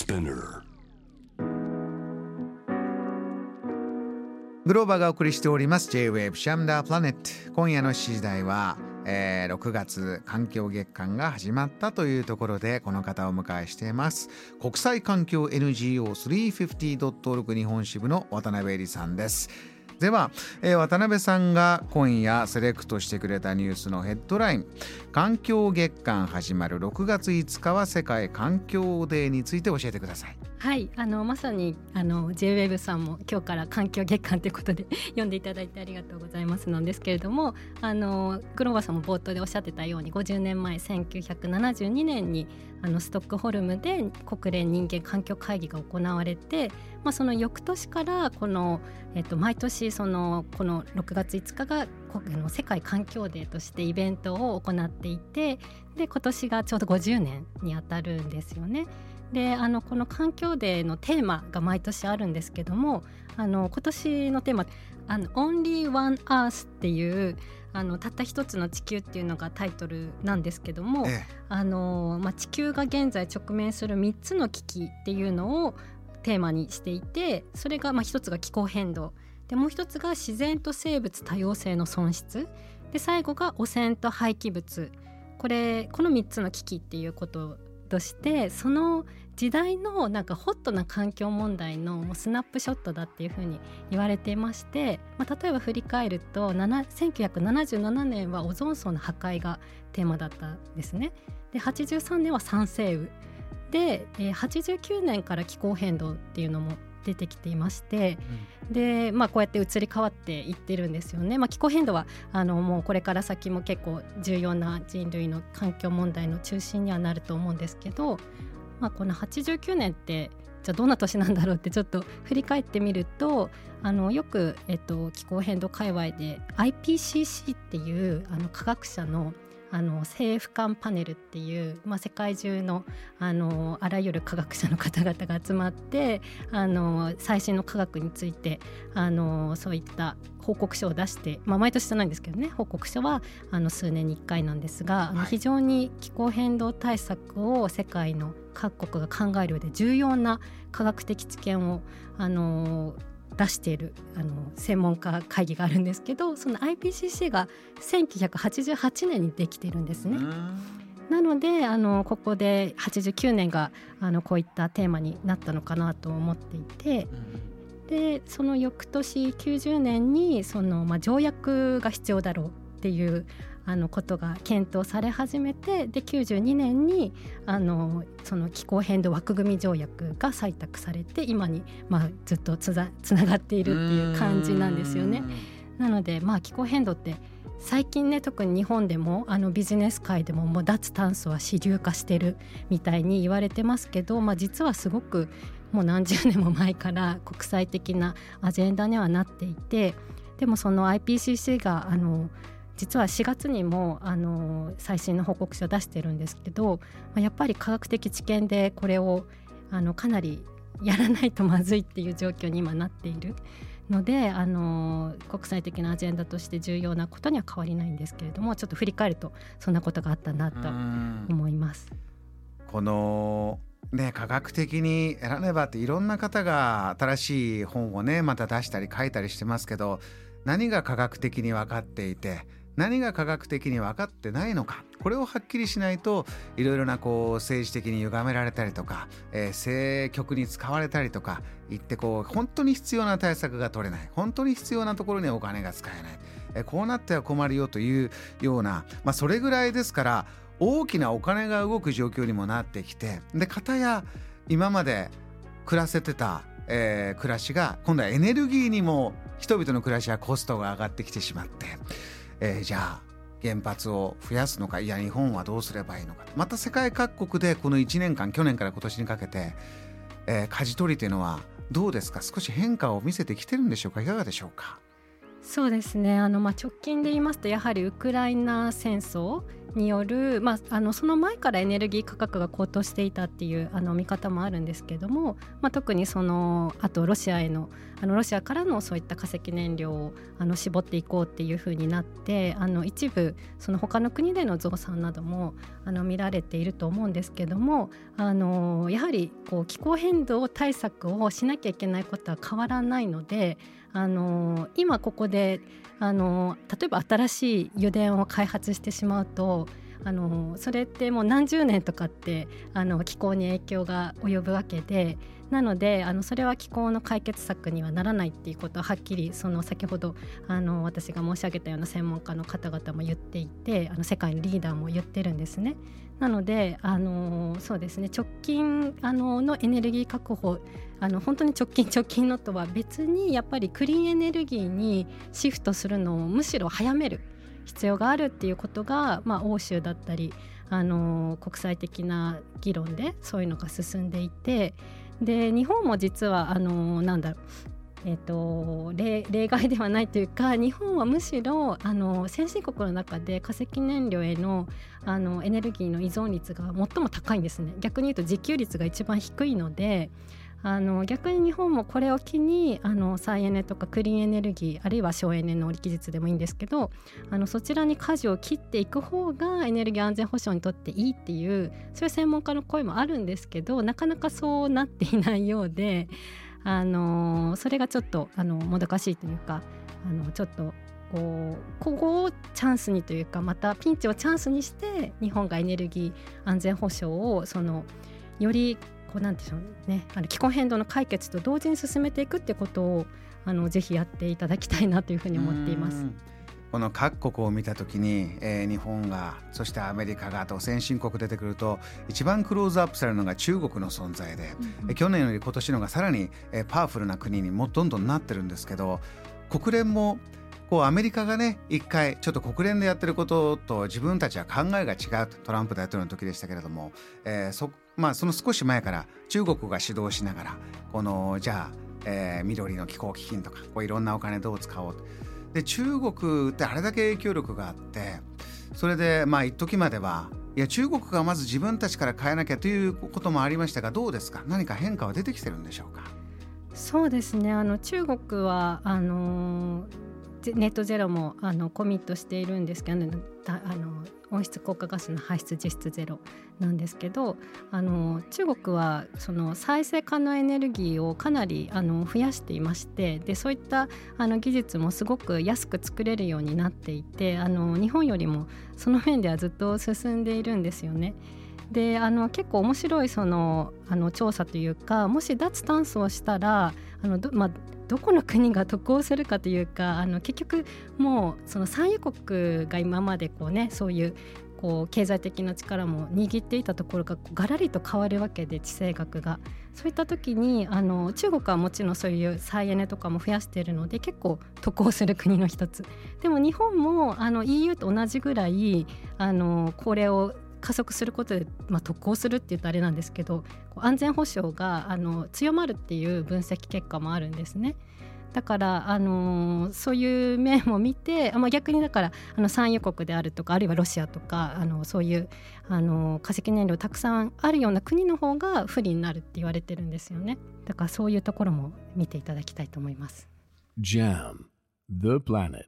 Spinner. グローバーがお送りしております J-Wave シャムダープラネット。今夜の7時台は、えー6月環境月間が始まったというところでこの方をお迎えしています。国際環境 NGO350.org 日本支部の渡辺恵里さんです。では、えー渡辺さんが今夜セレクトしてくれたニュースのヘッドライン。環境月間始まる6月5日は世界環境デーについて教えてください。はい、あのまさにあの J-WAVE さんも今日から環境月間ということで 読んでいただいてありがとうございますなんですけれどもあのグローバさんも冒頭でおっしゃってたように50年前1972年にあのストックホルムで国連人間環境会議が行われて、まあ、その翌年からこの、えっと、毎年そのこの6月5日が世界環境デーとしてイベントを行っていてで今年がちょうど50年にあたるんですよね。であのこの環境デーのテーマが毎年あるんですけどもあの今年のテーマ「あの Only One Earth」っていうあのたった一つの地球っていうのがタイトルなんですけども、えあのまあ、地球が現在直面する3つの危機っていうのをテーマにしていてそれがまあ一つが気候変動でもう一つが自然と生物多様性の損失で最後が汚染と廃棄物。これこの3つの危機っていうこととしてその時代のなんかホットな環境問題のもうスナップショットだっていうふうに言われていまして、まあ、例えば振り返ると1977年はオゾン層の破壊がテーマだったんですね。で83年は酸性雨で、えー89年から気候変動っていうのも出てきていまして、で、まあ、こうやって移り変わっていってるんですよね。まあ、気候変動はあのもうこれから先も結構重要な人類の環境問題の中心にはなると思うんですけど、まあ、この89年ってじゃあどんな年なんだろうってちょっと振り返ってみるとあのよく、えっと、気候変動界隈で IPCC っていうあの科学者のあの政府間パネルっていう、まあ、世界中のあのあらゆる科学者の方々が集まってあの最新の科学についてあのそういった報告書を出して、まあ、毎年じゃないんですけどね報告書はあの数年に1回なんですが、あのはい。非常に気候変動対策を世界の各国が考える上で重要な科学的知見をあの出しているあの専門家会議があるんですけどその IPCC が1988年にできているんですね。なのであのここで89年があのこういったテーマになったのかなと思っていてでその翌年90年にその、まあ、条約が必要だろうっていうあのことが検討され始めてで92年にあのその気候変動枠組み条約が採択されて今に、まあ、ずっとつざつながっているっていう感じなんですよね。なのでまあ気候変動って最近ね特に日本でもあのビジネス界でももう脱炭素は主流化してるみたいに言われてますけど、まあ、実はすごくもう何十年も前から国際的なアジェンダにはなっていてでもその IPCC があの実は4月にもあの最新の報告書を出してるんですけど、まあやっぱり科学的知見でこれをあのかなり やらないとまずいっていう状況に今なっているのであの国際的なアジェンダとして重要なことには変わりないんですけれどもちょっと振り返るとそんなことがあったなとうん思います。このね科学的に選べばっていろんな方が新しい本をねまた出したり書いたりしてますけど何が科学的に分かっていて何が科学的に分かってないのか。これをはっきりしないといろいろなこう政治的に歪められたりとか、えー政局に使われたりとか言ってこう本当に必要な対策が取れない。本当に必要なところにお金が使えない、えーこうなっては困るよというような、まあ、それぐらいですから大きなお金が動く状況にもなってきてで片や今まで暮らせてた、えー暮らしが今度はエネルギーにも人々の暮らしはコストが上がってきてしまって、えーじゃあ原発を増やすのかいや日本はどうすればいいのか。また世界各国でこの1年間去年から今年にかけて、えー、舵取りというのはどうですか？少し変化を見せてきてるんでしょうか？いかがでしょうか？そうですね。あの、まあ、直近で言いますとやはりウクライナ戦争による、まあ、あのその前からエネルギー価格が高騰していたっていうあの見方もあるんですけども、まあ、特にそのあとロシアへのあのロシアからのそういった化石燃料をあの絞っていこうっていうふうになってあの一部その他の国での増産などもあの見られていると思うんですけどもあのやはりこう気候変動対策をしなきゃいけないことは変わらないのであの今ここであの例えば新しい油田を開発してしまうとあのそれってもう何十年とかってあの気候に影響が及ぶわけでなのであのそれは気候の解決策にはならないっていうことははっきりその先ほどあの私が申し上げたような専門家の方々も言っていてあの世界のリーダーも言ってるんですね。なのであのそうですね直近あののエネルギー確保あの本当に直近直近のとは別にやっぱりクリーンエネルギーにシフトするのをむしろ早める必要があるっていうことが、まあ、欧州だったりあの国際的な議論でそういうのが進んでいてで日本も実はあのなんだろうえーと、例例外ではないというか日本はむしろあの先進国の中で化石燃料へのあのエネルギーの依存率が最も高いんですね。逆に言うと自給率が一番低いのであの逆に日本もこれを機にあの再エネとかクリーンエネルギーあるいは省エネの技術でもいいんですけどあのそちらに舵を切っていく方がエネルギー安全保障にとっていいっていうそういう専門家の声もあるんですけどなかなかそうなっていないようであのそれがちょっとあのもどかしいというかあのちょっとこうここをチャンスにというかまたピンチをチャンスにして日本がエネルギー安全保障をそのよりこうなんでしょうね。あの気候変動の解決と同時に進めていくってことをあのぜひやっていただきたいなというふうに思っています。この各国を見た時に、えー、日本がそしてアメリカがと先進国出てくると一番クローズアップされるのが中国の存在で、うん、去年より今年のがさらに、えー、パワフルな国にもどんどんなってるんですけど国連もこうアメリカがね一回ちょっと国連でやってることと自分たちは考えが違うトランプ大統領の時でしたけれども、えー、そまあその少し前から中国が主導しながらこのじゃあ、えー、緑の気候基金とかこういろんなお金どう使おうと。で中国ってあれだけ影響力があってそれでまあ一時まではいや中国がまず自分たちから変えなきゃということもありましたがどうですか？何か変化は出てきてるんでしょうか？そうですね。あの中国はあのネットゼロもあのコミットしているんですけどあの温室効果ガスの排出実質ゼロなんですけどあの中国はその再生可能エネルギーをかなりあの増やしていましてでそういったあの技術もすごく安く作れるようになっていてあの日本よりもその面ではずっと進んでいるんですよね。であの結構面白いそのあの調査というかもし脱炭素をしたらあのど,、まあ、どこの国が得をするかというかあの結局もうその産油国が今までこうねそういうこう経済的な力も握っていたところががらりと変わるわけで地政学が。そういった時にあの中国はもちろんそういう再エネとかも増やしているので結構得をする国の一つ。でも日本もあの EU と同じぐらいあのこれを加速することで、まあ、特攻するって言うとあれなんですけど安全保障があの強まるっていう分析結果もあるんですね。だから、あのー、そういう面も見て、まあ、逆にだからあの産油国であるとかあるいはロシアとかあのそういう、あのー、化石燃料たくさんあるような国の方が不利になるって言われてるんですよねだからそういうところも見ていただきたいと思います。JAM The Planet